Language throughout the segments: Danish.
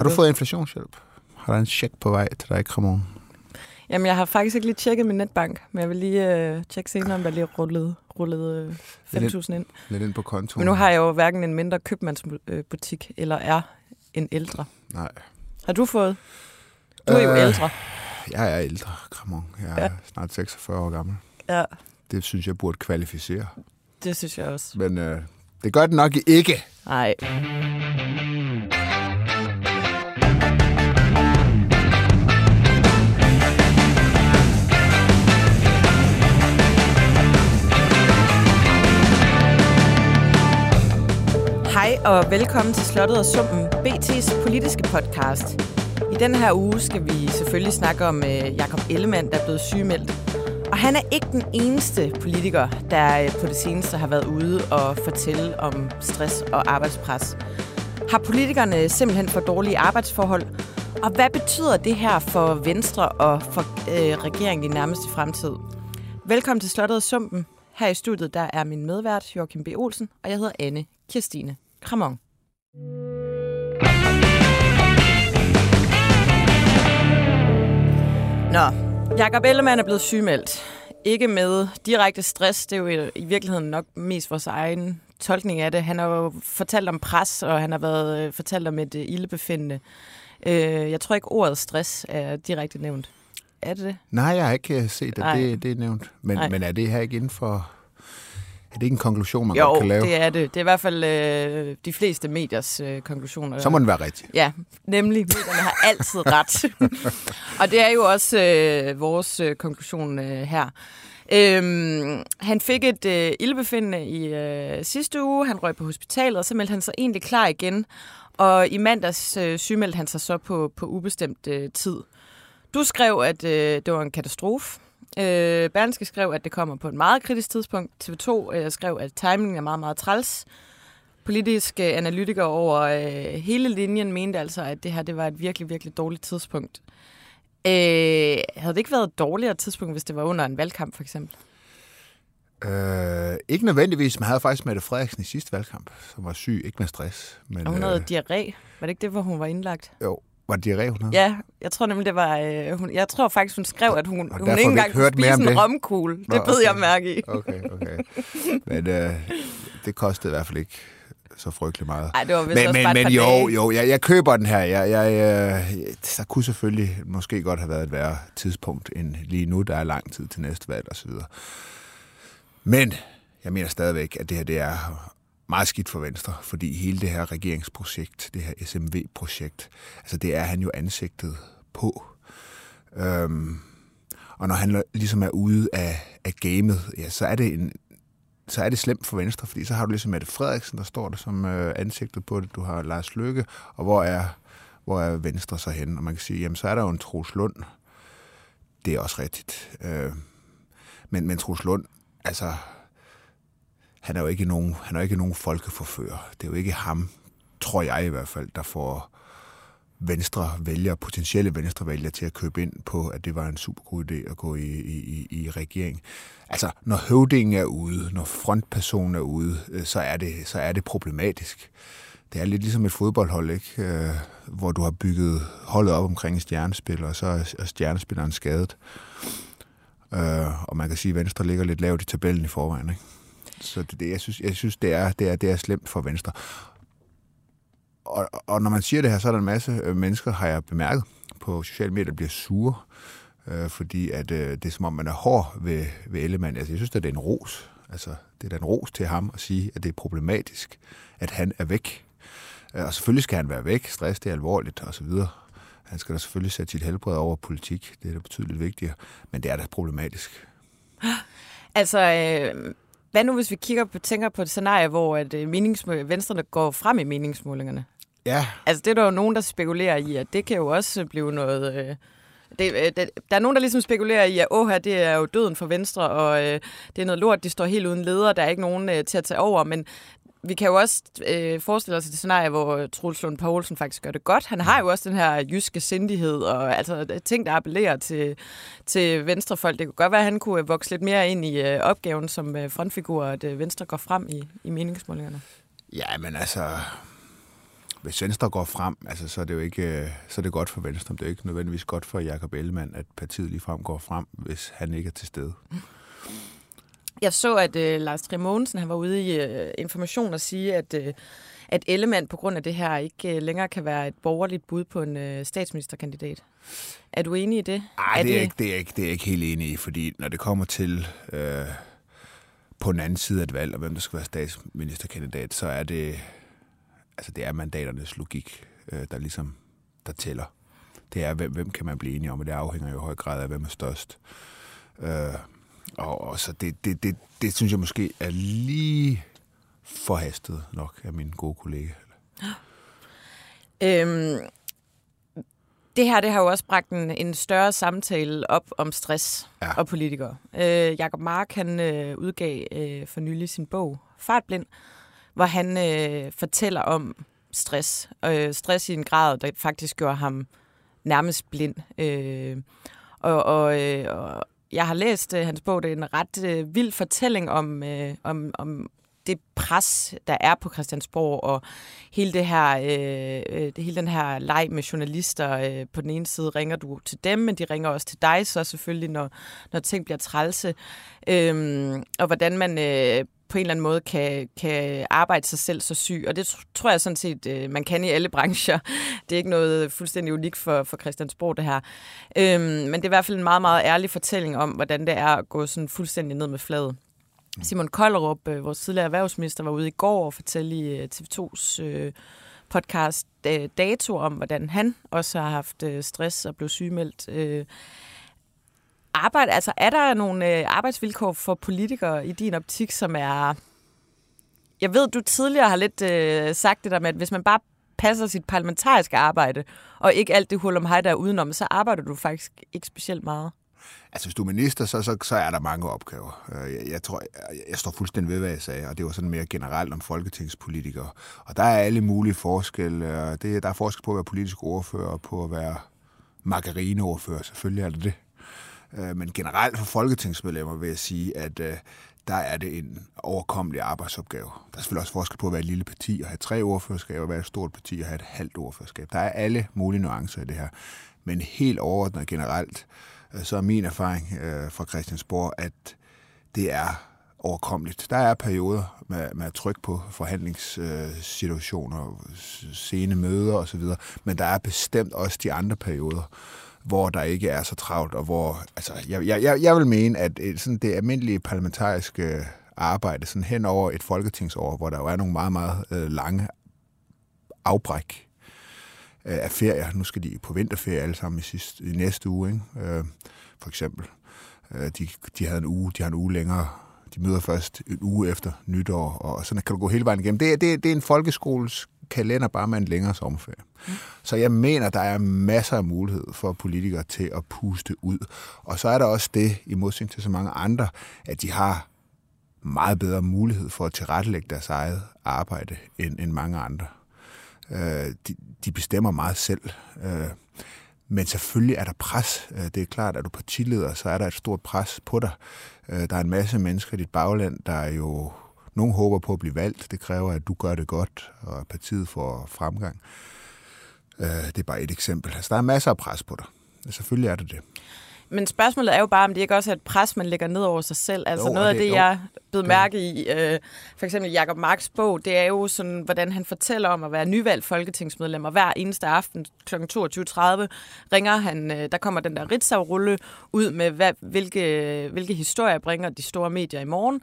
Har du fået inflationshjælp? Har der en check på vej til dig, Kramon? Jamen, jeg har faktisk ikke lige tjekket min netbank, men jeg vil lige øh, tjekke senere, om der lige rullet, rullet øh, 5.000 ind. Lidt ind på kontoen. Men nu har jeg jo hverken en mindre købmandsbutik, eller er en ældre. Nej. Har du fået? Du er jo Øh, ældre. Jeg er ældre, Kramon. Jeg er ja. snart 46 år gammel. Ja, Det synes jeg burde kvalificere. det synes jeg også. Men øh, det gør det nok ikke. Nej. Hej og velkommen til Slottet og Sumpen, BT's politiske podcast. I den her uge skal vi selvfølgelig snakke om øh, Jakob Ellemann, der er blevet sygemeldt. Og han er ikke den eneste politiker, der øh, på det seneste har været ude og fortælle om stress og arbejdspres. Har politikerne simpelthen for dårlige arbejdsforhold? Og hvad betyder det her for Venstre og for øh, regeringen i nærmeste fremtid? Velkommen til Slottet og Sumpen. Her i studiet der er min medvært Joachim B. Olsen, og jeg hedder Anne Kirstine Kramon. Nå, Jakob Ellemann er blevet sygemeldt. Ikke med direkte stress, det er jo i virkeligheden nok mest vores egen tolkning af det. Han har jo fortalt om pres, og han har været øh, fortalt om et øh, ildebefindende. Øh, jeg tror ikke, ordet stress er direkte nævnt. Er det det? Nej, jeg har ikke set, at Nej. det, det er nævnt. Men, Nej. men er det her ikke inden for... Er det ikke en konklusion, man Jo, godt kan lave? det er det. Det er i hvert fald øh, de fleste mediers øh, konklusioner. Så må den være rigtig. Ja, nemlig. Medierne har altid ret. og det er jo også øh, vores øh, konklusion øh, her. Øhm, han fik et øh, ildbefindende i øh, sidste uge. Han røg på hospitalet, og så meldte han sig egentlig klar igen. Og i mandags øh, sygemeldte han sig så på, på ubestemt øh, tid. Du skrev, at øh, det var en katastrofe. Øh, Berlingske skrev, at det kommer på et meget kritisk tidspunkt. TV2 øh, skrev, at timingen er meget, meget træls. Politiske analytikere over øh, hele linjen mente altså, at det her det var et virkelig, virkelig dårligt tidspunkt. Øh, havde det ikke været et dårligere tidspunkt, hvis det var under en valgkamp, for eksempel? Øh, ikke nødvendigvis, men havde faktisk Mette Frederiksen i sidste valgkamp, som var syg, ikke med stress. Men, Og hun havde øh, diarré. Var det ikke det, hvor hun var indlagt? jo, var det diarré, hun havde? Ja, jeg tror nemlig, det var... Øh, hun, jeg tror faktisk, hun skrev, at hun, Og hun ikke engang kunne spise en det. romkugle. Det Nå, bed jeg okay. mærke i. Okay, okay. Men øh, det kostede i hvert fald ikke så frygtelig meget. Ej, det var vist men, også men, men jo, dage. jo jeg, jeg køber den her. Jeg, jeg, øh, der kunne selvfølgelig måske godt have været et værre tidspunkt end lige nu. Der er lang tid til næste valg osv. Men jeg mener stadigvæk, at det her det er meget skidt for Venstre, fordi hele det her regeringsprojekt, det her SMV-projekt, altså det er han jo ansigtet på. Øhm, og når han ligesom er ude af, af gamet, ja, så er det en, så er det slemt for Venstre, fordi så har du ligesom Mette Frederiksen, der står der som øh, ansigtet på det. Du har Lars Løkke, og hvor er, hvor er Venstre så henne? Og man kan sige, jamen så er der jo en Troels Lund. Det er også rigtigt. Øh, men, men Troels Lund, altså, han er jo ikke nogen, han er jo ikke nogen folkeforfører. Det er jo ikke ham, tror jeg i hvert fald, der får venstre vælgere, potentielle venstre vælgere til at købe ind på, at det var en super god idé at gå i, i, i- i regering. Altså, når høvdingen er ude, når frontpersonen er ude, øh, så er det, så er det problematisk. Det er lidt ligesom et fodboldhold, ikke? Øh, hvor du har bygget holdet op omkring en stjernespiller, og så er stjernespilleren skadet. Øh, og man kan sige, at Venstre ligger lidt lavt i tabellen i forvejen. Ikke? Så det, det, jeg synes, jeg synes det, er, det, er, det er slemt for Venstre. Og, og når man siger det her, så er der en masse øh, mennesker, har jeg bemærket på sociale medier, der bliver sure, øh, fordi at, øh, det er som om, man er hård ved, ved Ellemann. Altså, jeg synes, at det er en ros. Altså, det er da en ros til ham at sige, at det er problematisk, at han er væk. Øh, og selvfølgelig skal han være væk. Stress, det er alvorligt, og så videre. Han skal da selvfølgelig sætte sit helbred over politik. Det er da betydeligt vigtigere. Men det er da problematisk. Altså, øh, hvad nu hvis vi kigger på, tænker på et scenarie, hvor at, øh, meningsmål- Venstre går frem i meningsmålingerne? Ja, Altså, det er der jo nogen, der spekulerer i, at det kan jo også blive noget... Øh, det, øh, det, der er nogen, der ligesom spekulerer i, at åh, her, det er jo døden for Venstre, og øh, det er noget lort, de står helt uden leder, der er ikke nogen øh, til at tage over, men vi kan jo også øh, forestille os et scenarie, hvor Troels Lund Poulsen faktisk gør det godt. Han har jo også den her jyske sindighed, og altså ting, der appellerer til, til venstrefolk. Det kunne godt være, at han kunne øh, vokse lidt mere ind i øh, opgaven som øh, frontfigur, at øh, Venstre går frem i, i meningsmålingerne. Ja, men altså... hvis Venstre går frem, altså, så er det jo ikke øh, så er det godt for Venstre. Det er ikke nødvendigvis godt for Jakob Ellemann, at partiet lige frem går frem, hvis han ikke er til stede. Jeg så, at øh, Lars Trier Mogensen, han var ude i øh, information og sige, at, øh, at Ellemann på grund af det her ikke øh, længere kan være et borgerligt bud på en øh, statsministerkandidat. Er du enig i det? Nej, det, er ikke, det, er ikke, det er jeg ikke helt enig i, fordi når det kommer til øh, på den anden side af et valg, og hvem der skal være statsministerkandidat, så er det, altså det er mandaternes logik, øh, der ligesom der tæller. Det er, hvem, hvem kan man blive enige om, og det afhænger jo i høj grad af, hvem er størst. Øh, og, og så det, det, det, det synes jeg måske er lige forhastet nok af min gode kollega. Øhm, det her det har jo også bragt en, en større samtale op om stress ja. og politikere. Øh, Jakob Mark han øh, udgav øh, for nylig sin bog Fartblind, hvor han øh, fortæller om stress. Øh, stress i en grad, der faktisk gør ham nærmest blind. Øh, og, og, øh, og jeg har læst øh, hans bog. Det er en ret øh, vild fortælling om, øh, om, om det pres, der er på Christiansborg, og hele det her, øh, øh, hele den her leg med journalister. Øh, på den ene side ringer du til dem, men de ringer også til dig, så selvfølgelig, når, når ting bliver trælse. Øh, og hvordan man øh, på en eller anden måde kan, kan arbejde sig selv så syg. Og det tror jeg sådan set, øh, man kan i alle brancher. Det er ikke noget fuldstændig unikt for, for Christiansborg, det her. Øhm, men det er i hvert fald en meget, meget ærlig fortælling om, hvordan det er at gå sådan fuldstændig ned med fladet. Simon Kollerup, øh, vores tidligere erhvervsminister, var ude i går og fortælle i øh, TV2's øh, podcast øh, dato om, hvordan han også har haft øh, stress og blev sygemeldt. Øh, arbejde, altså er der nogle øh, arbejdsvilkår for politikere i din optik, som er... Jeg ved, du tidligere har lidt øh, sagt det der med, at hvis man bare passer sit parlamentariske arbejde, og ikke alt det hul om hej, der er udenom, så arbejder du faktisk ikke specielt meget. Altså, hvis du er minister, så, så, så er der mange opgaver. Øh, jeg, jeg tror, jeg, jeg står fuldstændig ved, hvad jeg sagde, og det var sådan mere generelt om folketingspolitikere. Og der er alle mulige forskelle. Det, der er forskel på at være politisk ordfører og på at være margarineordfører. Selvfølgelig er det det. Øh, men generelt for folketingsmedlemmer vil jeg sige, at øh, der er det en overkommelig arbejdsopgave. Der er selvfølgelig også forskel på at være et lille parti og have tre ordførerskaber, og være et stort parti og have et halvt ordførerskab. Der er alle mulige nuancer i det her. Men helt overordnet generelt, øh, så er min erfaring øh, fra Christiansborg, at det er overkommeligt. Der er perioder med, med at trykke på forhandlingssituationer, sene møder osv., men der er bestemt også de andre perioder, hvor der ikke er så travlt, og hvor, altså, jeg, jeg, jeg vil mene, at øh, sådan det almindelige parlamentariske øh, arbejde sådan hen over et folketingsår, hvor der jo er nogle meget, meget øh, lange afbræk øh, af ferier. Nu skal de på vinterferie alle sammen i, sidste, i næste uge, ikke? Øh, for eksempel. Øh, de, de, havde en uge, de har en uge længere. De møder først en uge efter nytår, og sådan kan du gå hele vejen igennem. Det, det, det er en folkeskoles kalender bare med en længere sommerferie. Mm. Så jeg mener, der er masser af mulighed for politikere til at puste ud. Og så er der også det, i modsætning til så mange andre, at de har meget bedre mulighed for at tilrettelægge deres eget arbejde end, end mange andre. Øh, de, de bestemmer meget selv. Øh, men selvfølgelig er der pres. Øh, det er klart, at du partileder, så er der et stort pres på dig. Øh, der er en masse mennesker i dit bagland, der er jo nogle håber på at blive valgt. Det kræver, at du gør det godt, og at partiet får fremgang. Øh, det er bare et eksempel. Altså, der er masser af pres på dig. Selvfølgelig er det det. Men spørgsmålet er jo bare, om det ikke også er et pres, man lægger ned over sig selv. Altså jo, noget af det, det jeg blev mærke i, øh, for eksempel Jacob Marks bog, det er jo sådan, hvordan han fortæller om at være nyvalgt folketingsmedlem, og hver eneste aften kl. 22.30 ringer han, øh, der kommer den der Ritzau-rulle ud med, hvad, hvilke, hvilke historier bringer de store medier i morgen.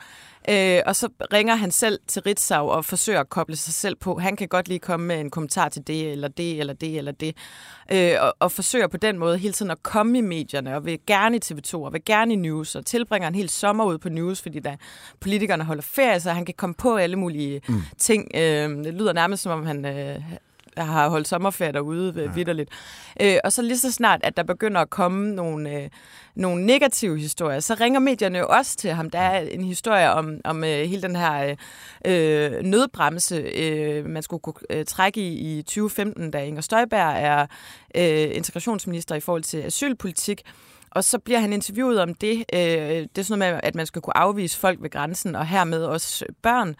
Øh, og så ringer han selv til Ritzau og forsøger at koble sig selv på. Han kan godt lige komme med en kommentar til det, eller det, eller det, eller det. Øh, og, og forsøger på den måde hele tiden at komme i medierne, og vil gerne i TV2, og vil gerne i News, og tilbringer en hel sommer ud på News, fordi da politikerne holder ferie, så han kan komme på alle mulige mm. ting. Øh, det lyder nærmest som om han... Øh, har holdt sommerferie derude ja. vidderligt. Øh, og så lige så snart, at der begynder at komme nogle, øh, nogle negative historier, så ringer medierne jo også til ham. Der er en historie om, om øh, hele den her øh, nødbremse, øh, man skulle kunne øh, trække i i 2015, da Inger Støjberg er øh, integrationsminister i forhold til asylpolitik. Og så bliver han interviewet om det. Øh, det er sådan noget med, at man skal kunne afvise folk ved grænsen, og hermed også børn.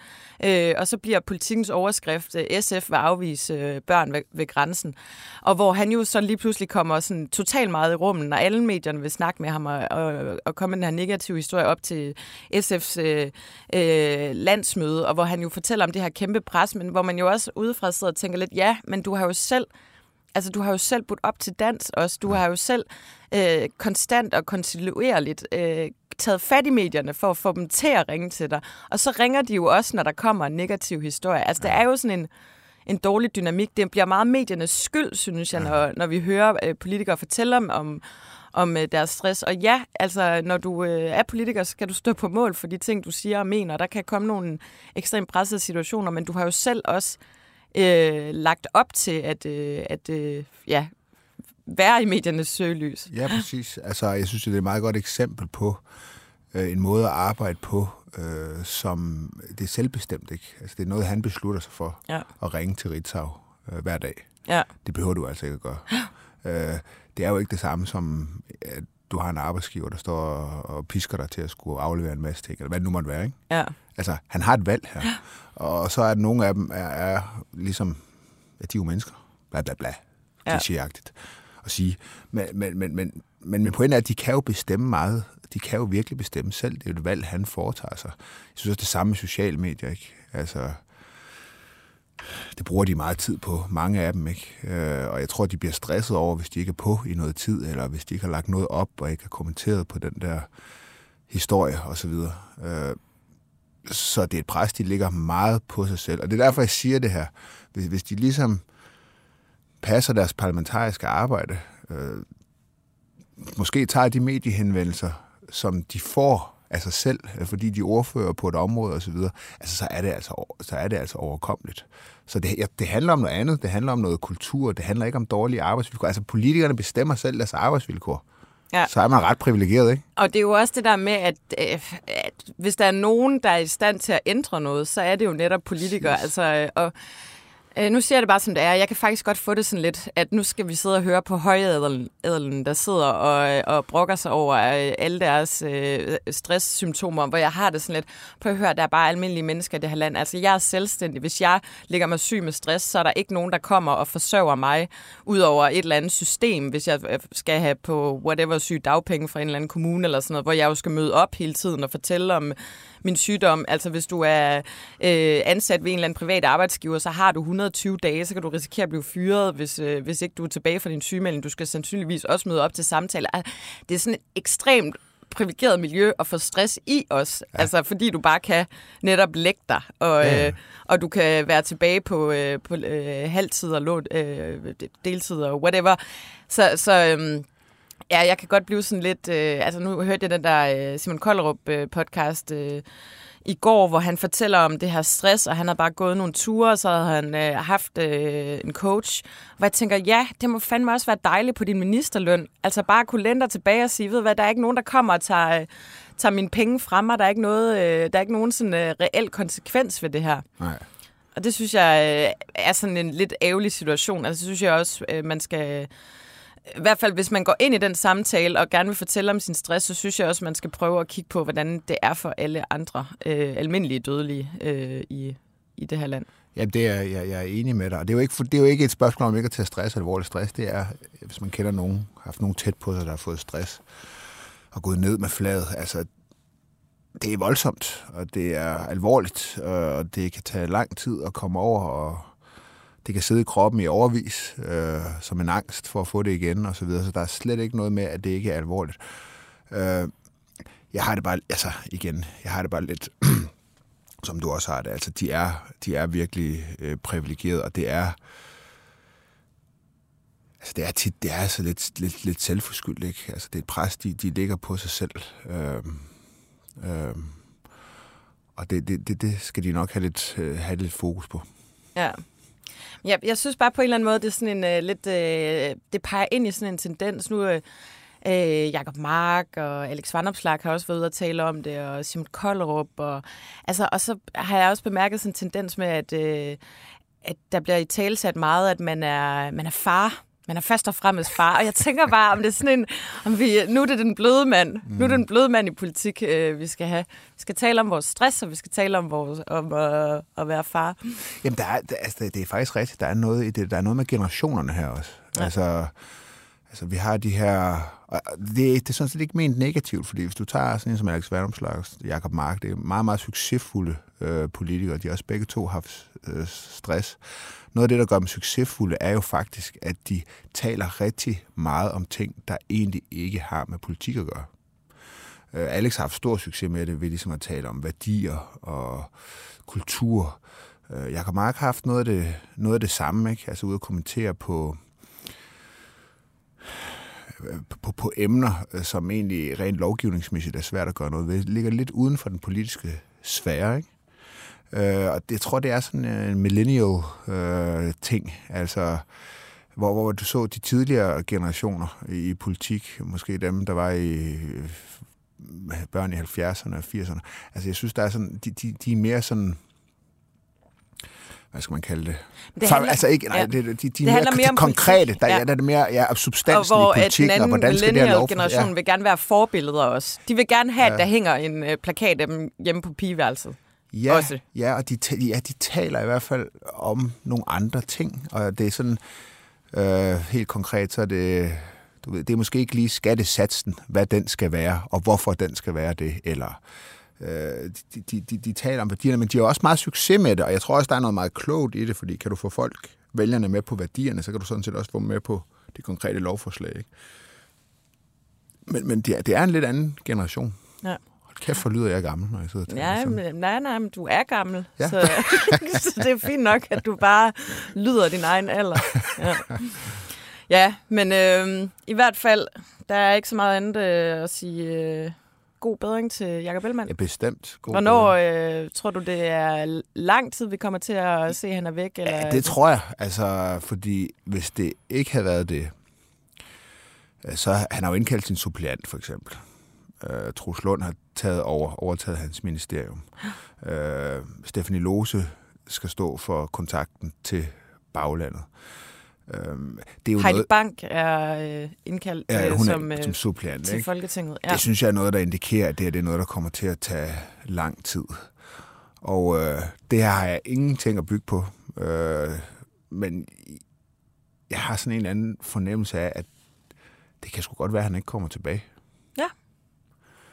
Øh, og så bliver politikens overskrift, øh, SF vil afvise øh, børn ved, ved grænsen. Og hvor han jo så lige pludselig kommer sådan totalt meget i rummen, når alle medierne vil snakke med ham og, og, og komme med den her negative historie op til SF's øh, øh, landsmøde, og hvor han jo fortæller om det her kæmpe pres, men hvor man jo også udefra sidder og tænker lidt, ja, men du har jo selv altså du har jo selv budt op til dans også. Du har jo selv øh, konstant og kontinuerligt øh, taget fat i medierne for at få dem til at ringe til dig. Og så ringer de jo også, når der kommer en negativ historie. Altså, der er jo sådan en, en dårlig dynamik. Det bliver meget mediernes skyld, synes jeg, når, når vi hører øh, politikere fortælle om, om, om øh, deres stress. Og ja, altså, når du øh, er politiker, så skal du stå på mål for de ting, du siger og mener. Der kan komme nogle ekstremt pressede situationer, men du har jo selv også øh, lagt op til at, øh, at øh, ja, være i mediernes søgelys. Ja, præcis. Altså, jeg synes, det er et meget godt eksempel på øh, en måde at arbejde på, øh, som det er selvbestemt, ikke? Altså, det er noget, han beslutter sig for ja. at ringe til Ritzau øh, hver dag. Ja. Det behøver du altså ikke at gøre. øh, det er jo ikke det samme som, at du har en arbejdsgiver, der står og pisker dig til at skulle aflevere en masse ting, eller hvad det nu måtte være, ikke? Ja. Altså, han har et valg her. Ja. Og så er der nogle af dem, er, er ligesom, ja, de er jo mennesker. Bla, bla, bla. Ja. Klichéagtigt at sige. Men, men, men, men, men, men pointen er, at de kan jo bestemme meget. De kan jo virkelig bestemme selv. Det er et valg, han foretager sig. Jeg synes også det samme med sociale medier. Ikke? Altså, det bruger de meget tid på, mange af dem. ikke. Øh, og jeg tror, de bliver stresset over, hvis de ikke er på i noget tid, eller hvis de ikke har lagt noget op, og ikke har kommenteret på den der historie osv. Øh, så det er et pres, de ligger meget på sig selv. Og det er derfor, jeg siger det her. Hvis, hvis de ligesom passer deres parlamentariske arbejde, øh, måske tager de mediehenvendelser, som de får af sig selv, fordi de ordfører på et område osv., altså, så, er det altså, så er det altså overkommeligt. Så det, ja, det handler om noget andet. Det handler om noget kultur. Det handler ikke om dårlige arbejdsvilkår. Altså politikerne bestemmer selv deres arbejdsvilkår. Ja. Så er man ret privilegeret, ikke? Og det er jo også det der med, at, øh, at hvis der er nogen, der er i stand til at ændre noget, så er det jo netop politikere. Yes. Altså, og Øh, nu siger jeg det bare, som det er. Jeg kan faktisk godt få det sådan lidt, at nu skal vi sidde og høre på højadelen, der sidder og, øh, og brokker sig over øh, alle deres øh, stresssymptomer, hvor jeg har det sådan lidt, på at høre, der er bare almindelige mennesker i det her land. Altså, jeg er selvstændig. Hvis jeg ligger mig syg med stress, så er der ikke nogen, der kommer og forsørger mig ud over et eller andet system, hvis jeg øh, skal have på whatever syg dagpenge fra en eller anden kommune eller sådan noget, hvor jeg jo skal møde op hele tiden og fortælle om min sygdom. Altså hvis du er øh, ansat ved en eller anden privat arbejdsgiver, så har du 120 dage, så kan du risikere at blive fyret, hvis, øh, hvis ikke du er tilbage fra din sygemelding. Du skal sandsynligvis også møde op til samtaler. Det er sådan et ekstremt privilegeret miljø at få stress i os. Ja. Altså, fordi du bare kan netop lægge dig, og, ja. øh, og du kan være tilbage på, øh, på øh, halvtid og låt, øh, deltid og whatever. Så, så øh, Ja, jeg kan godt blive sådan lidt... Øh, altså, nu hørte jeg den der øh, Simon Kollerup-podcast øh, i går, hvor han fortæller om det her stress, og han har bare gået nogle ture, og så har han øh, haft øh, en coach. Hvor jeg tænker, ja, det må fandme også være dejligt på din ministerløn. Altså bare kunne lænde dig tilbage og sige, ved hvad, der er ikke nogen, der kommer og tager, øh, tager mine penge fra mig. Der er ikke, noget, øh, der er ikke nogen sådan, øh, reel konsekvens ved det her. Nej. Og det synes jeg øh, er sådan en lidt ærgerlig situation. Altså, det synes jeg også, øh, man skal i hvert fald, hvis man går ind i den samtale og gerne vil fortælle om sin stress, så synes jeg også, man skal prøve at kigge på, hvordan det er for alle andre øh, almindelige dødelige øh, i, i det her land. Ja, det er, jeg, jeg er enig med dig. Og det er, jo ikke, det er jo ikke et spørgsmål om ikke at tage stress, alvorlig stress. Det er, hvis man kender nogen, har haft nogen tæt på sig, der har fået stress og gået ned med fladet. Altså, det er voldsomt, og det er alvorligt, og det kan tage lang tid at komme over, og det kan sidde i kroppen i overvis, øh, som en angst for at få det igen og så videre. Så der er slet ikke noget med, at det ikke er alvorligt. Øh, jeg har det bare, altså igen, jeg har det bare lidt, som du også har det. Altså, de er, de er virkelig øh, privilegeret, og det er, altså, det er tit, det er altså lidt, lidt, lidt selvforskyldt, ikke? Altså, det er et pres, de, de ligger på sig selv. Øh, øh, og det, det, det, det skal de nok have lidt, øh, have lidt fokus på. Ja. Ja, jeg synes bare på en eller anden måde, det er sådan en uh, lidt, uh, det peger ind i sådan en tendens. Nu øh, uh, Jakob Mark og Alex Vandopslag har også været ude og tale om det, og Simon Koldrup. Og, altså, og så har jeg også bemærket sådan en tendens med, at, uh, at der bliver i tale sat meget, at man er, man er far man er først og fremmest far. Og jeg tænker bare, om det er sådan en, om vi, nu er det den bløde mand, mm. nu er det den bløde mand i politik, øh, vi skal have. Vi skal tale om vores stress, og vi skal tale om, vores, om øh, at være far. Jamen, der er, altså, det er faktisk rigtigt. Der er noget i det. Der er noget med generationerne her også. Ja. Altså, altså, vi har de her... Og det, det er sådan set ikke ment negativt, fordi hvis du tager sådan en som Alex Vandomslag og Jacob Mark, det er meget, meget succesfulde øh, politikere. De har også begge to haft øh, stress. Noget af det, der gør dem succesfulde, er jo faktisk, at de taler rigtig meget om ting, der egentlig ikke har med politik at gøre. Øh, Alex har haft stor succes med det, ved ligesom at tale om værdier og kultur. Øh, Jakob Mark har haft noget af det, noget af det samme, ikke? altså ude at kommentere på, Øh, på, på emner, øh, som egentlig rent lovgivningsmæssigt er svært at gøre noget ved. Ligger lidt uden for den politiske sfære, ikke? Øh, og det, jeg tror, det er sådan en millennial øh, ting, altså hvor, hvor du så de tidligere generationer i, i politik, måske dem, der var i øh, børn i 70'erne og 80'erne. Altså jeg synes, der er sådan, de, de, de er mere sådan hvad skal man kalde det? det handler, altså ikke, nej, ja. det, de, de det mere, mere om konkrete, der, ja. der er det mere ja, substansen og i politikken, og, og hvordan skal det her lov... generation ja. vil gerne være forbilleder også. De vil gerne have, ja. at der hænger en uh, plakat af dem hjemme på pigeværelset. Ja, også. ja og de, ja, de taler i hvert fald om nogle andre ting, og det er sådan, øh, helt konkret, så er det, du ved, det er måske ikke lige skattesatsen, hvad den skal være, og hvorfor den skal være det, eller øh, de, de, de, de taler om værdierne, men de har også meget succes med det, og jeg tror også, der er noget meget klogt i det, fordi kan du få folk, vælgerne med på værdierne, så kan du sådan set også få dem med på de konkrete lovforslag. Ikke? Men, men det, er, det er en lidt anden generation. Ja. Kæft for lyder jeg gammel, når jeg sidder og ja, men, nej, nej, men du er gammel. Ja. Så, så det er fint nok, at du bare lyder din egen alder. Ja, ja men øh, i hvert fald, der er ikke så meget andet øh, at sige øh, god bedring til Jakob Ellemann. Ja, bestemt. God Hvornår øh, tror du, det er lang tid, vi kommer til at se, at han er væk? Eller? Ja, det tror jeg. Altså, fordi hvis det ikke havde været det, øh, så han har jo indkaldt sin suppleant, for eksempel. Uh, Trus Lund har taget over, overtaget hans ministerium. Uh, Stephanie Lose skal stå for kontakten til baglandet. Uh, det er jo Heidi noget, Bank er uh, indkaldt ja, hun som, er, som suppleant, til ikke? Folketinget. Ja. Det synes jeg er noget, der indikerer, at det, her, det er noget, der kommer til at tage lang tid. Og uh, det her har jeg ingenting at bygge på. Uh, men jeg har sådan en anden fornemmelse af, at det kan sgu godt være, at han ikke kommer tilbage. Ja.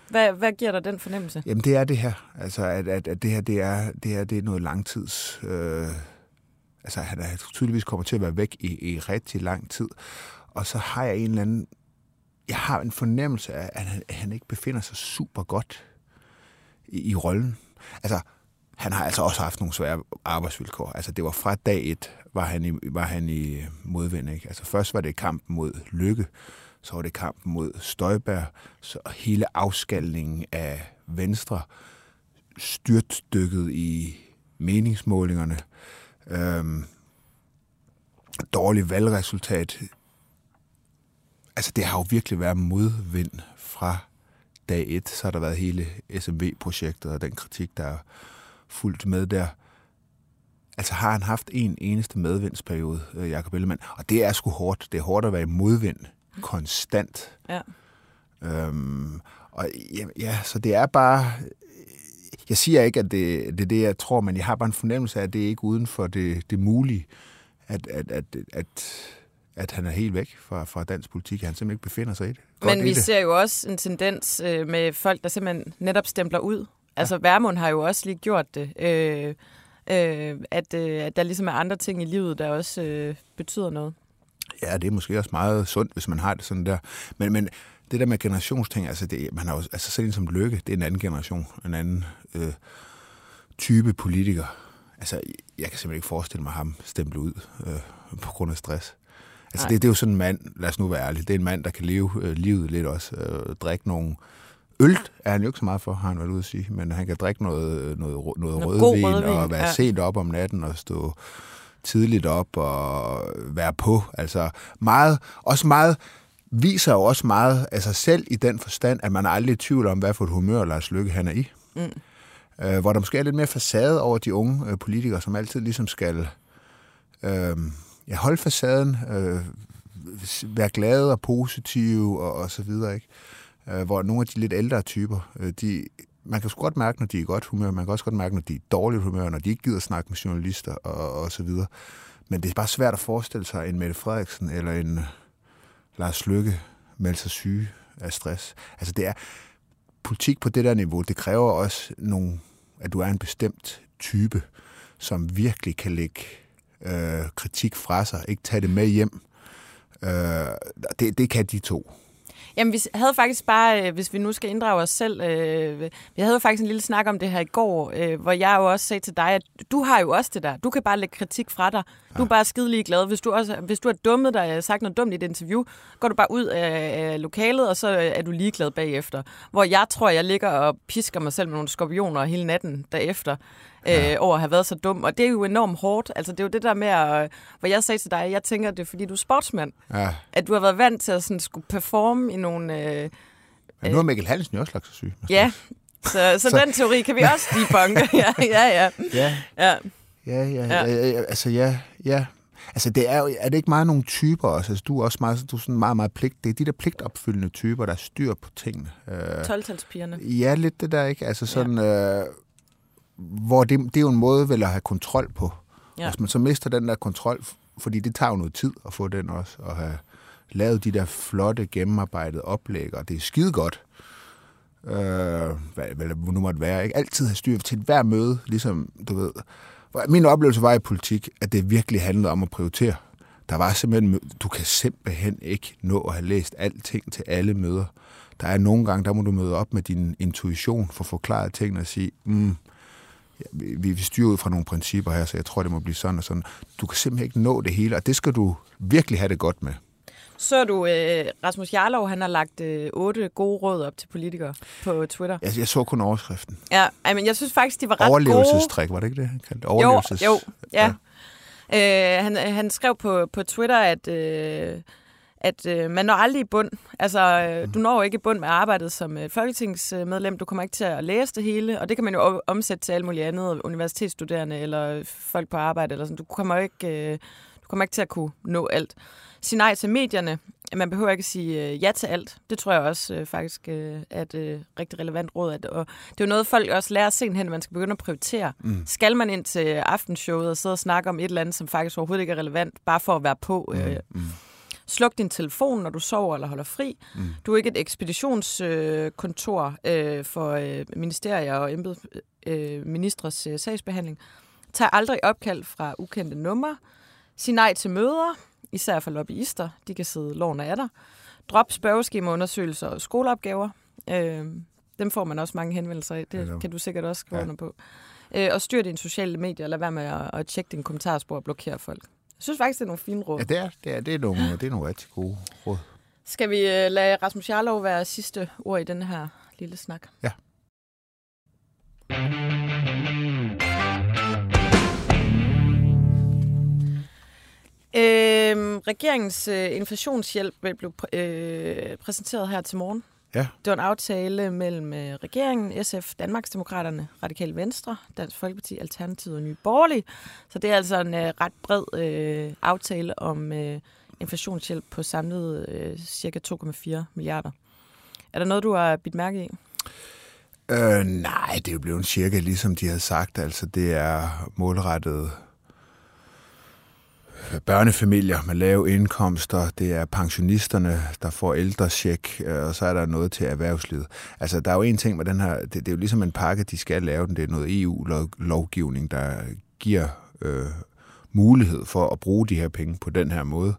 Hvad, hvad giver dig den fornemmelse? Jamen, det er det her. Altså, at, at, at det her, det er, det her, det er noget langtids... Øh, altså, han er tydeligvis kommer til at være væk i, i rigtig lang tid. Og så har jeg en eller anden... Jeg har en fornemmelse af, at han, at han ikke befinder sig super godt i, i rollen. Altså, han har altså også haft nogle svære arbejdsvilkår. Altså, det var fra dag et, var han i, var han i modvind. Ikke? Altså, først var det kampen mod Lykke, så var det kampen mod Støjberg, så hele afskalningen af Venstre, styrtdykket i meningsmålingerne, øhm, dårligt valgresultat. Altså, det har jo virkelig været modvind fra dag et. Så har der været hele SMV-projektet og den kritik, der er fulgt med der. Altså har han haft en eneste medvindsperiode, øh, Jakob Ellemann, og det er sgu hårdt. Det er hårdt at være i modvind konstant. Ja. Øhm, og ja, ja, så det er bare... Jeg siger ikke, at det, det er det, jeg tror, men jeg har bare en fornemmelse af, at det er ikke uden for det, det mulige, at, at, at, at, at han er helt væk fra, fra dansk politik. Han simpelthen ikke befinder sig i det. Godt men vi det. ser jo også en tendens øh, med folk, der simpelthen netop stempler ud. Altså, ja. Værmund har jo også lige gjort det. Øh, øh, at, øh, at der ligesom er andre ting i livet, der også øh, betyder noget. Ja, det er måske også meget sundt, hvis man har det sådan der. Men, men det der med generationsting, altså, det, man har jo, altså sådan som Lykke, det er en anden generation, en anden øh, type politiker. Altså, jeg kan simpelthen ikke forestille mig ham stemple ud øh, på grund af stress. Altså, det, det er jo sådan en mand, lad os nu være ærlige, det er en mand, der kan leve øh, livet lidt også, øh, drikke nogle Øl er han jo ikke så meget for, har han været ude at sige, men han kan drikke noget, noget, noget, noget rødvin, rødvin og være ja. sent op om natten og stå tidligt op og være på. Altså meget, også meget, viser jo også meget af sig selv i den forstand, at man er aldrig i tvivl om, hvad for et humør Lars Lykke han er i. Mm. Øh, hvor der måske er lidt mere facade over de unge øh, politikere, som altid ligesom skal øh, ja, holde facaden, øh, være glade og positive og, og så videre, ikke? Øh, hvor nogle af de lidt ældre typer, øh, de, man kan sgu godt mærke, når de er i godt humør, man kan også godt mærke, når de er i dårligt humør, når de ikke gider snakke med journalister og, og så videre. Men det er bare svært at forestille sig en Mette Frederiksen eller en Lars Lykke melde sig syge af stress. Altså det er politik på det der niveau, det kræver også nogle, at du er en bestemt type, som virkelig kan lægge øh, kritik fra sig, ikke tage det med hjem. Øh, det, det kan de to. Jamen, vi havde faktisk bare, øh, hvis vi nu skal inddrage os selv, øh, vi havde faktisk en lille snak om det her i går, øh, hvor jeg jo også sagde til dig, at du har jo også det der. Du kan bare lægge kritik fra dig. Du er bare skidelig glad. Hvis du, også, hvis du har dummet dig og sagt noget dumt i et interview, går du bare ud af, lokalet, og så er du ligeglad bagefter. Hvor jeg tror, jeg ligger og pisker mig selv med nogle skorpioner hele natten derefter ja. øh, over at have været så dum. Og det er jo enormt hårdt. Altså, det er jo det der med, at, hvor jeg sagde til dig, jeg tænker, det er fordi, du er sportsmand. Ja. At du har været vant til at sådan, skulle performe i nogle... Øh, ja, nu er Mikkel Hansen jo også lagt sig syg. Ja, så, så, så den teori kan vi også debunke. ja, ja, ja. Ja. Ja. Ja, ja, ja. altså ja, ja. Altså, det er, er det ikke meget nogle typer også? Altså, du er også meget, du er sådan meget, meget pligt. Det er de der pligtopfyldende typer, der styr på tingene. Øh, 12 Ja, lidt det der, ikke? Altså sådan, ja. øh, hvor det, det er jo en måde vel at have kontrol på. Ja. Hvis man så mister den der kontrol, fordi det tager jo noget tid at få den også, og have lavet de der flotte, gennemarbejdede oplæg, og det er skide godt. Øh, hvad, hvad det nu måtte være. Ikke? Altid have styr til hver møde, ligesom du ved. Min oplevelse var i politik, at det virkelig handlede om at prioritere. Der var simpelthen, du kan simpelthen ikke nå at have læst alting til alle møder. Der er nogle gange, der må du møde op med din intuition for at forklare tingene og sige, mm, vi, vi styrer ud fra nogle principper her, så jeg tror, det må blive sådan og sådan. Du kan simpelthen ikke nå det hele, og det skal du virkelig have det godt med. Så du, øh, Rasmus Jarlov, han har lagt øh, otte gode råd op til politikere på Twitter. Jeg, jeg så kun overskriften. Ja, ej, men jeg synes faktisk, de var ret gode. Overlevelsestrik, var det ikke det, han kaldte Overlevelses... Jo, jo, ja. ja. Øh, han, han skrev på, på Twitter, at... Øh, at øh, man når aldrig i bund. Altså, øh, du når ikke i bund med arbejdet som øh, folketingsmedlem. Du kommer ikke til at læse det hele, og det kan man jo omsætte til alt muligt andet, universitetsstuderende eller folk på arbejde. Eller sådan. Du, kommer ikke, øh, du kommer ikke til at kunne nå alt. Sig nej til medierne. Man behøver ikke at sige øh, ja til alt. Det tror jeg også øh, faktisk øh, er et øh, rigtig relevant råd. At, og det er jo noget, folk også lærer sen hen, at man skal begynde at prioritere. Mm. Skal man ind til aftenshowet og sidde og snakke om et eller andet, som faktisk overhovedet ikke er relevant, bare for at være på? Øh, mm. Mm Sluk din telefon, når du sover eller holder fri. Mm. Du er ikke et ekspeditionskontor øh, øh, for øh, ministerier og embed, øh, ministres øh, sagsbehandling. Tag aldrig opkald fra ukendte numre. Sig nej til møder, især for lobbyister. De kan sidde loven af dig. Drop spørgeskemaundersøgelser og skoleopgaver. Øh, dem får man også mange henvendelser af. Det kan du sikkert også skrive ja. under på. Øh, og styr dine sociale medier. Lad være med at, at tjekke dine kommentarspor og blokere folk. Jeg synes faktisk, det er nogle fine råd. Ja, det er, det er, det er, nogle, det er nogle rigtig gode råd. Skal vi uh, lade Rasmus Jarlov være sidste ord i den her lille snak? Ja. Øhm, regeringens øh, inflationshjælp blev øh, præsenteret her til morgen. Ja. Det var en aftale mellem øh, regeringen, SF, Danmarksdemokraterne, Radikale Venstre, Dansk Folkeparti, Alternativet og Nye Borgerlige. Så det er altså en øh, ret bred øh, aftale om øh, inflationshjælp på samlet øh, cirka 2,4 milliarder. Er der noget, du har bidt mærke i? Øh, nej, det er jo blevet cirka ligesom de har sagt. Altså, det er målrettet børnefamilier med lave indkomster, det er pensionisterne, der får ældrecheck, øh, og så er der noget til erhvervslivet. Altså, der er jo en ting med den her, det, det er jo ligesom en pakke, de skal lave den, det er noget EU-lovgivning, der giver øh, mulighed for at bruge de her penge på den her måde.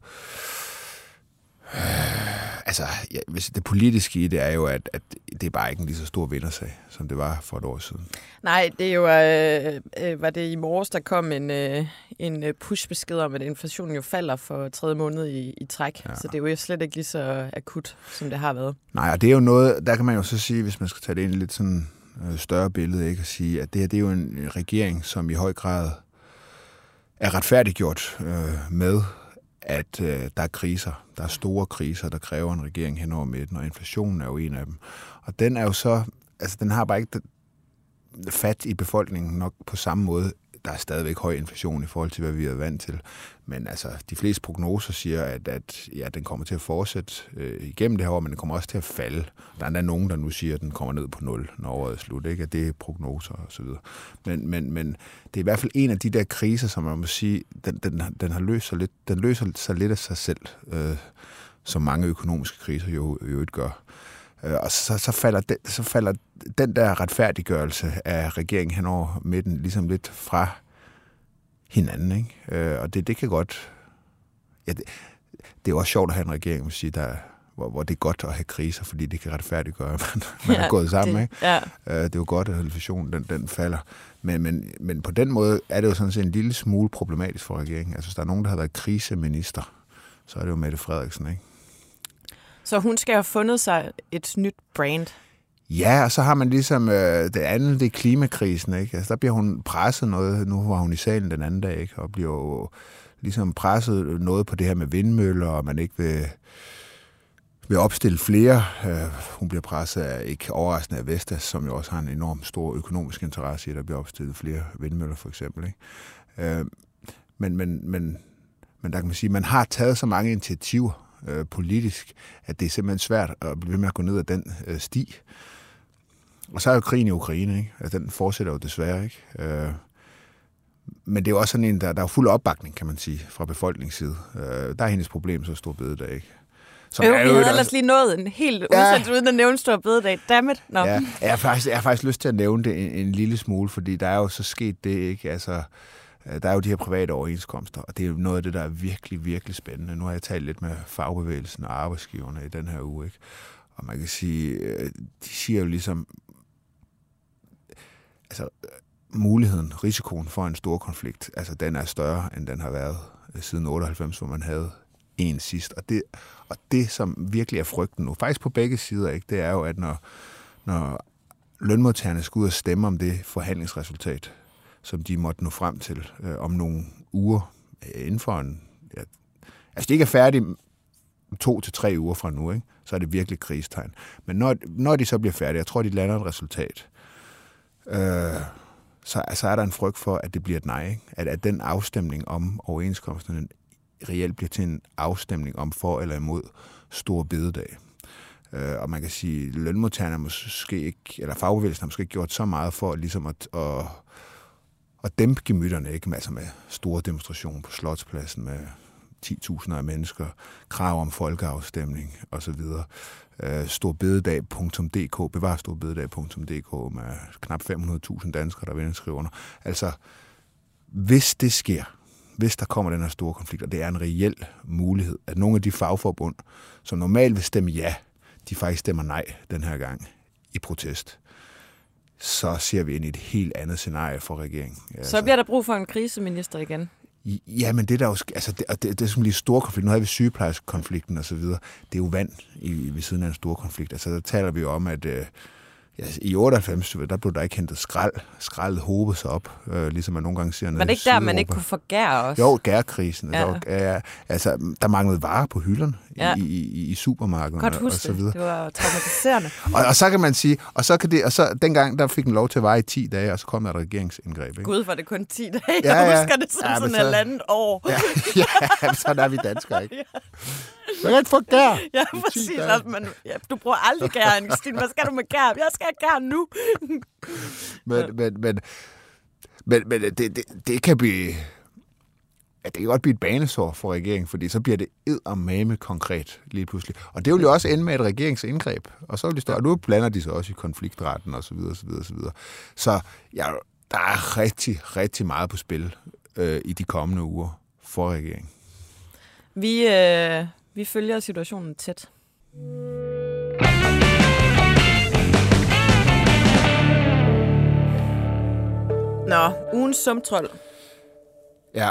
Øh, altså, ja, hvis det politiske i det er jo, at, at det er bare ikke en lige så stor vindersag, som det var for et år siden. Nej, det er jo, øh, øh, var det i morges, der kom en, øh, en øh, pushbesked om, at inflationen jo falder for tredje måned i, i træk. Ja. Så det er jo slet ikke lige så akut, som det har været. Nej, og det er jo noget, der kan man jo så sige, hvis man skal tage det ind i lidt sådan øh, større billede, ikke? at sige, at det her det er jo en regering, som i høj grad er retfærdiggjort øh, med at øh, der er kriser. Der er store kriser, der kræver en regering hen over midten, og inflationen er jo en af dem. Og den er jo så, altså den har bare ikke fat i befolkningen nok på samme måde der er stadigvæk høj inflation i forhold til, hvad vi er vant til. Men altså, de fleste prognoser siger, at, at ja, den kommer til at fortsætte øh, igennem det her år, men den kommer også til at falde. Der er endda nogen, der nu siger, at den kommer ned på 0, når året er slut. Ikke? At det er prognoser og så videre. Men, men, men det er i hvert fald en af de der kriser, som man må sige, den, den, den, har løst sig lidt, den løser sig lidt af sig selv, øh, som mange økonomiske kriser jo, jo ikke gør. Øh, og så, så, falder den, så falder den der retfærdiggørelse af regeringen henover midten ligesom lidt fra hinanden. Ikke? Øh, og det, det kan godt... Ja, det, det er også sjovt at have en regering, sige, der, hvor, hvor det er godt at have kriser, fordi det kan retfærdiggøre, at man, man ja, er gået sammen. Det, ikke? Ja. Øh, det er jo godt, at inflationen den, den falder. Men, men, men på den måde er det jo sådan set en lille smule problematisk for regeringen. Altså, hvis der er nogen, der har været kriseminister, så er det jo Mette Frederiksen, ikke? Så hun skal have fundet sig et nyt brand. Ja, og så har man ligesom øh, det andet, det er klimakrisen, ikke? Altså, der bliver hun presset noget, nu var hun i salen den anden dag, ikke? Og bliver jo ligesom presset noget på det her med vindmøller, og man ikke vil, vil opstille flere. Øh, hun bliver presset af, ikke overraskende af Vestas, som jo også har en enorm stor økonomisk interesse i, at der bliver opstillet flere vindmøller, for eksempel, ikke? Øh, men, men, men, men der kan man sige, man har taget så mange initiativer øh, politisk, at det er simpelthen svært at blive ved med at gå ned ad den øh, sti. Og så er jo krigen i Ukraine, ikke? Altså, den fortsætter jo desværre, ikke? Øh, men det er jo også sådan en, der, der er fuld opbakning, kan man sige, fra befolkningsside. Øh, der er hendes problem så stor bededag, ikke? Som jo, vi havde ellers lige nået en helt ja. udsendelse uden at nævne stor bededag. Dammit. No. Ja, jeg har, faktisk, jeg har faktisk lyst til at nævne det en, en lille smule, fordi der er jo så sket det, ikke? Altså, Øh, Øh, der er jo de her private overenskomster, og det er jo noget af det, der er virkelig, virkelig spændende. Nu har jeg talt lidt med fagbevægelsen og arbejdsgiverne i den her uge, ikke? og man kan sige, øh, de siger jo ligesom, altså muligheden, risikoen for en stor konflikt, altså den er større, end den har været øh, siden 98, hvor man havde en sidst. Og det, og det, som virkelig er frygten nu, faktisk på begge sider, ikke, det er jo, at når, når lønmodtagerne skal ud og stemme om det forhandlingsresultat, som de måtte nå frem til øh, om nogle uger øh, inden for en... Ja, altså, det ikke er færdigt to til tre uger fra nu, ikke? så er det virkelig krigstegn. Men når, når de så bliver færdige, jeg tror, de lander et resultat, øh, så, så er der en frygt for, at det bliver et nej. Ikke? At, at den afstemning om overenskomsterne reelt bliver til en afstemning om for eller imod stor bededag. Øh, og man kan sige, at lønmodtagerne måske ikke, eller fagbevægelsen har måske ikke gjort så meget for ligesom at, at at dæmpe gemytterne, ikke? Altså med store demonstrationer på Slotspladsen med 10.000 af mennesker, krav om folkeafstemning osv. Øh, storbededag.dk, bevar storbededag.dk med knap 500.000 danskere, der vil skrive under. Altså, hvis det sker, hvis der kommer den her store konflikt, og det er en reel mulighed, at nogle af de fagforbund, som normalt vil stemme ja, de faktisk stemmer nej den her gang i protest så ser vi ind i et helt andet scenarie for regeringen. Så altså, bliver der brug for en kriseminister igen? Ja, men det der jo, altså det, det, det er som lige stor konflikt. Nu har vi sygeplejerskonflikten og så videre. Det er jo vand i, ved siden af en stor konflikt. Altså der taler vi jo om, at øh, Ja, I 98, der blev der ikke hentet skrald. Skraldet hobede sig op, øh, ligesom man nogle gange siger. Var det ikke der, man ikke kunne forgære også? Jo, gærkrisen. Ja. Der, altså, der manglede varer på hylderne ja. i, i, i supermarkederne Godt huske og så videre. det. var traumatiserende. og, og, så kan man sige, og så kan det, og så dengang, der fik den lov til at vare i 10 dage, og så kom der et regeringsindgreb. Ikke? Gud, var det kun 10 dage? Ja, ja. Jeg husker det som ja, sådan så, et andet år. ja, ja, sådan er vi danskere, ikke? ja. Jeg kan ikke få gær. Ja, præcis. Altså, men, ja, du bruger aldrig gær, Stine. Hvad skal du med gær? Jeg skal have gær nu. men, men, men, men, men det, det, det kan blive... Ja, det kan godt blive et banesår for regeringen, fordi så bliver det ed og mame konkret lige pludselig. Og det vil jo også ende med et regeringsindgreb. Og så vil de stå, og nu blander de sig også i konfliktretten og så videre, så videre, så videre. Så ja, der er rigtig, rigtig meget på spil øh, i de kommende uger for regeringen. Vi, øh, vi følger situationen tæt. Nå, ugens sumtrol. Ja,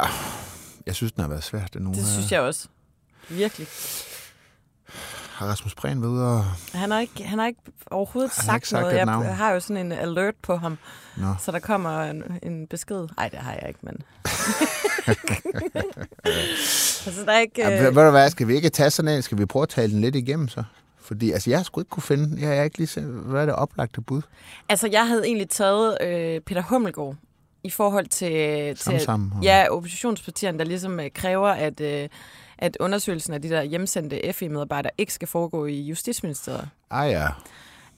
jeg synes, den har været svært. Den det synes jeg også. Virkelig. Har Rasmus Prehn ved at... Han har ikke, han har ikke overhovedet han sagt, ikke sagt noget. Jeg navn. har jo sådan en alert på ham, Nå. så der kommer en, en besked. Nej, det har jeg ikke, men... altså, der er ikke... Ja, ved du hvad, skal vi ikke tage sådan en? Skal vi prøve at tale den lidt igennem så? Fordi altså, jeg skulle ikke kunne finde, jeg har ikke lige set, hvad er det oplagte bud? Altså, jeg havde egentlig taget øh, Peter Hummelgaard i forhold til, til Sammen, og- ja, oppositionspartierne, der ligesom øh, kræver, at, øh, at undersøgelsen af de der hjemsendte FE-medarbejdere ikke skal foregå i Justitsministeriet. Ah ja,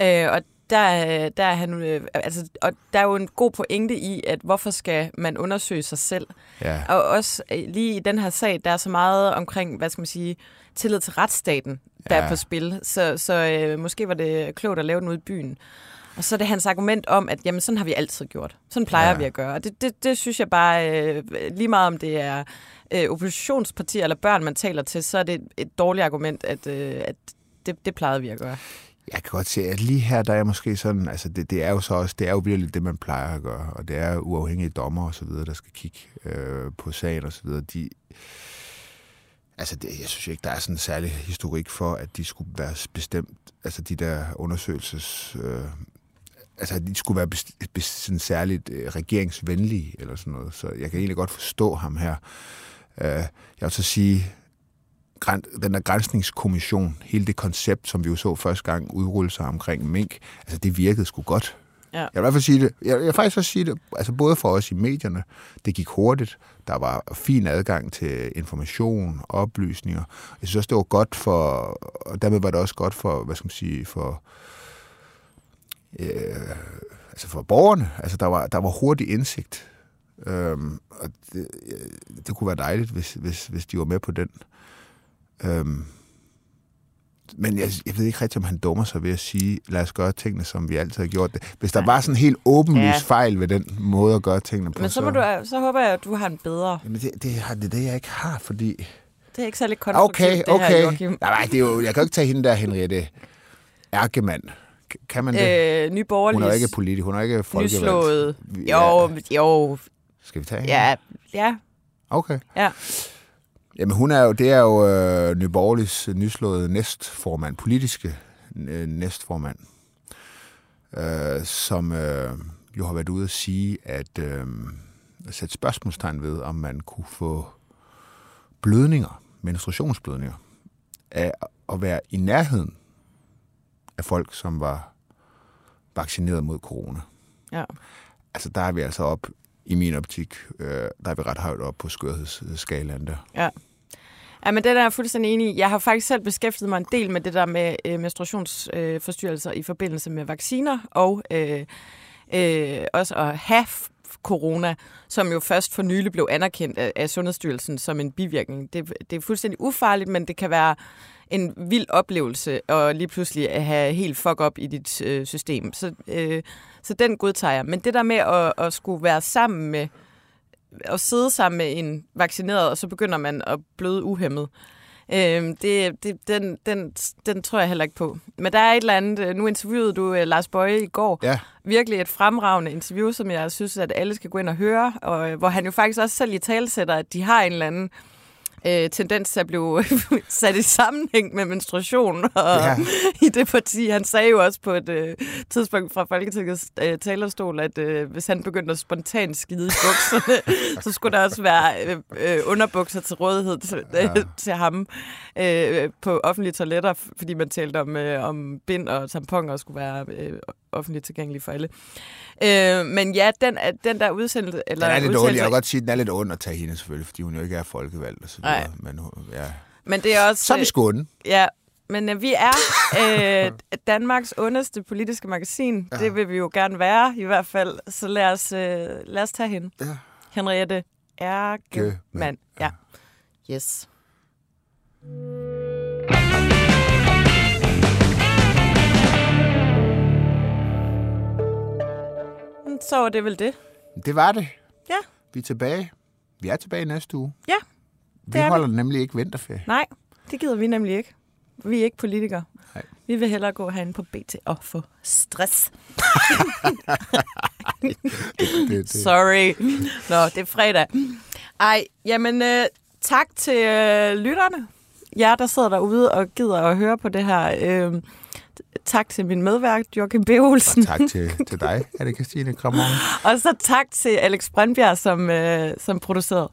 Øh, og der, er- der er han, øh, altså, og der er jo en god pointe i, at hvorfor skal man undersøge sig selv? ja. Og også øh, lige i den her sag, der er så meget omkring, hvad skal man sige, tillid til retsstaten, der ja. Er på spil. Så, så øh, måske var det klogt at lave den ude i byen. Og så er det hans argument om, at jamen, sådan har vi altid gjort. Sådan plejer. Ja. vi at gøre. Og det, det, det synes jeg bare, øh, lige meget om det er øh, oppositionspartier eller børn, man taler til, så er det et, dårligt argument, at, øh, at det, det plejede vi at gøre. Jeg kan godt se, at lige her, der er måske sådan, altså det, det er jo så også, det er jo virkelig det, man plejer at gøre, og det er uafhængige dommer og så videre, der skal kigge øh, på sagen og så videre. De, altså det, jeg synes ikke, der er sådan en særlig historik for, at de skulle være bestemt, altså de der undersøgelses, øh, altså de skulle være best, best, sådan særligt øh, regeringsvenlige eller sådan noget, så jeg kan egentlig godt forstå ham her. Øh, jeg vil så sige, den der grænsningskommission, hele det koncept, som vi jo så første gang udrulle sig omkring mink, altså det virkede sgu godt. Ja. Jeg vil i hvert fald sige det. Jeg, jeg vil faktisk også sige det, altså både for os i medierne, det gik hurtigt. Der var fin adgang til information, oplysninger. Jeg synes også, det var godt for, og dermed var det også godt for, hvad skal man sige, for, øh, altså for borgerne. Altså der var, der var hurtig indsigt. Øhm, og det, det kunne være dejligt, hvis, hvis, hvis de var med på den. Øhm, men jeg, jeg ved ikke rigtig, om han dummer sig ved at sige, lad os gøre tingene, som vi altid har gjort det. Hvis der Nej. var sådan en helt åbenlys Ja. ja. fejl ved den måde at gøre tingene på, Men så, må du, så håber jeg, at du har en bedre. Jamen det, det, det er det, jeg ikke har, fordi... Det er ikke særlig konstruktivt, Okay, det her, okay. Joachim. Nej, nej, det er jo, jeg kan jo ikke tage hende der, Henriette Ærkemand. K- Kan man det? Øh, Nye hun er ikke politisk, hun er ikke folkevalgt. nyslået. Jo, jo, Skal vi tage hende? ja, ja, Okay. ja. Jamen hun er jo, det er jo øh, Nye Borgerliges nyslåede næstformand, politiske øh, næstformand, øh, som øh, jo har været ude at sige, at øh, sætte spørgsmålstegn ved, om man kunne få blødninger, menstruationsblødninger, af at være i nærheden af folk, som var vaccineret mod corona. ja. Altså der er vi altså op, i min optik, øh, der er vi ret højt op på skørhedsskalaen der. Ja. Ja, men det der er jeg fuldstændig enig i. Jeg har faktisk selv beskæftiget mig en del med det der med øh, menstruationsforstyrrelser øh, i forbindelse med vacciner, og øh, øh, også at have corona, som jo først for nylig blev anerkendt af, af Sundhedsstyrelsen som en bivirkning. Det, det er fuldstændig ufarligt, men det kan være en vild oplevelse at lige pludselig at have helt fuck op i dit øh, system. Så, øh, så den godtager jeg. Men det der med at, at skulle være sammen med at sidde sammen med en vaccineret, og så begynder man at bløde uhemmet. Øhm, det, det, den, den, den tror jeg heller ikke på. Men der er et eller andet, øh, nu interviewede du øh, Lars Bøje i går, Ja, virkelig et fremragende interview, som jeg synes, at alle skal gå ind og høre, og øh, hvor han jo faktisk også selv i talsætter, at de har en eller anden øh, tendens til at blive sat i sammenhæng med menstruation og ja. I det parti. Han sagde jo også på et øh, tidspunkt fra Folketingets øh, talerstol, at øh, hvis han begyndte at spontant skide i bukserne, så skulle der også være øh, øh, underbukser til rådighed til, øh, Ja. til ham øh, på offentlige toiletter, fordi man talte om, øh, om bind og tamponer skulle være øh, offentligt tilgængelige for alle. Øh, men ja, den, den der udsendelse... Eller den er lidt ond. Jeg vil godt sige, at den er lidt ond at tage hende selvfølgelig, fordi hun jo ikke er folkevalgt og så Nej. videre. Men ja. Men det er også... Så er vi skåne. Ja, men øh, vi er øh, Danmarks ondeste politiske magasin. Ja. Det vil vi jo gerne være, i hvert fald. Så lad os, øh, lad os tage hende. Ja. Henriette Ergemann. Mand. Ja. Yes. Så var det vel det. Det var det. Ja. Vi er tilbage. Vi er tilbage næste uge. Ja, Vi er vi. holder nemlig ikke vinterferie. Nej, det gider vi nemlig ikke. Vi er ikke politikere. Nej. Vi vil hellere gå herinde på BT og få stress. Det, det, Sorry. Nå, det er fredag. Ej, jamen øh, tak til øh, lytterne. Jer, der sidder derude og gider at høre på det her. Øh, tak til min medværk, Joachim B. Olsen. tak til, til dig, er det Christine Kramon. Og så tak til Alex Brandbjerg, som, øh, som producerede.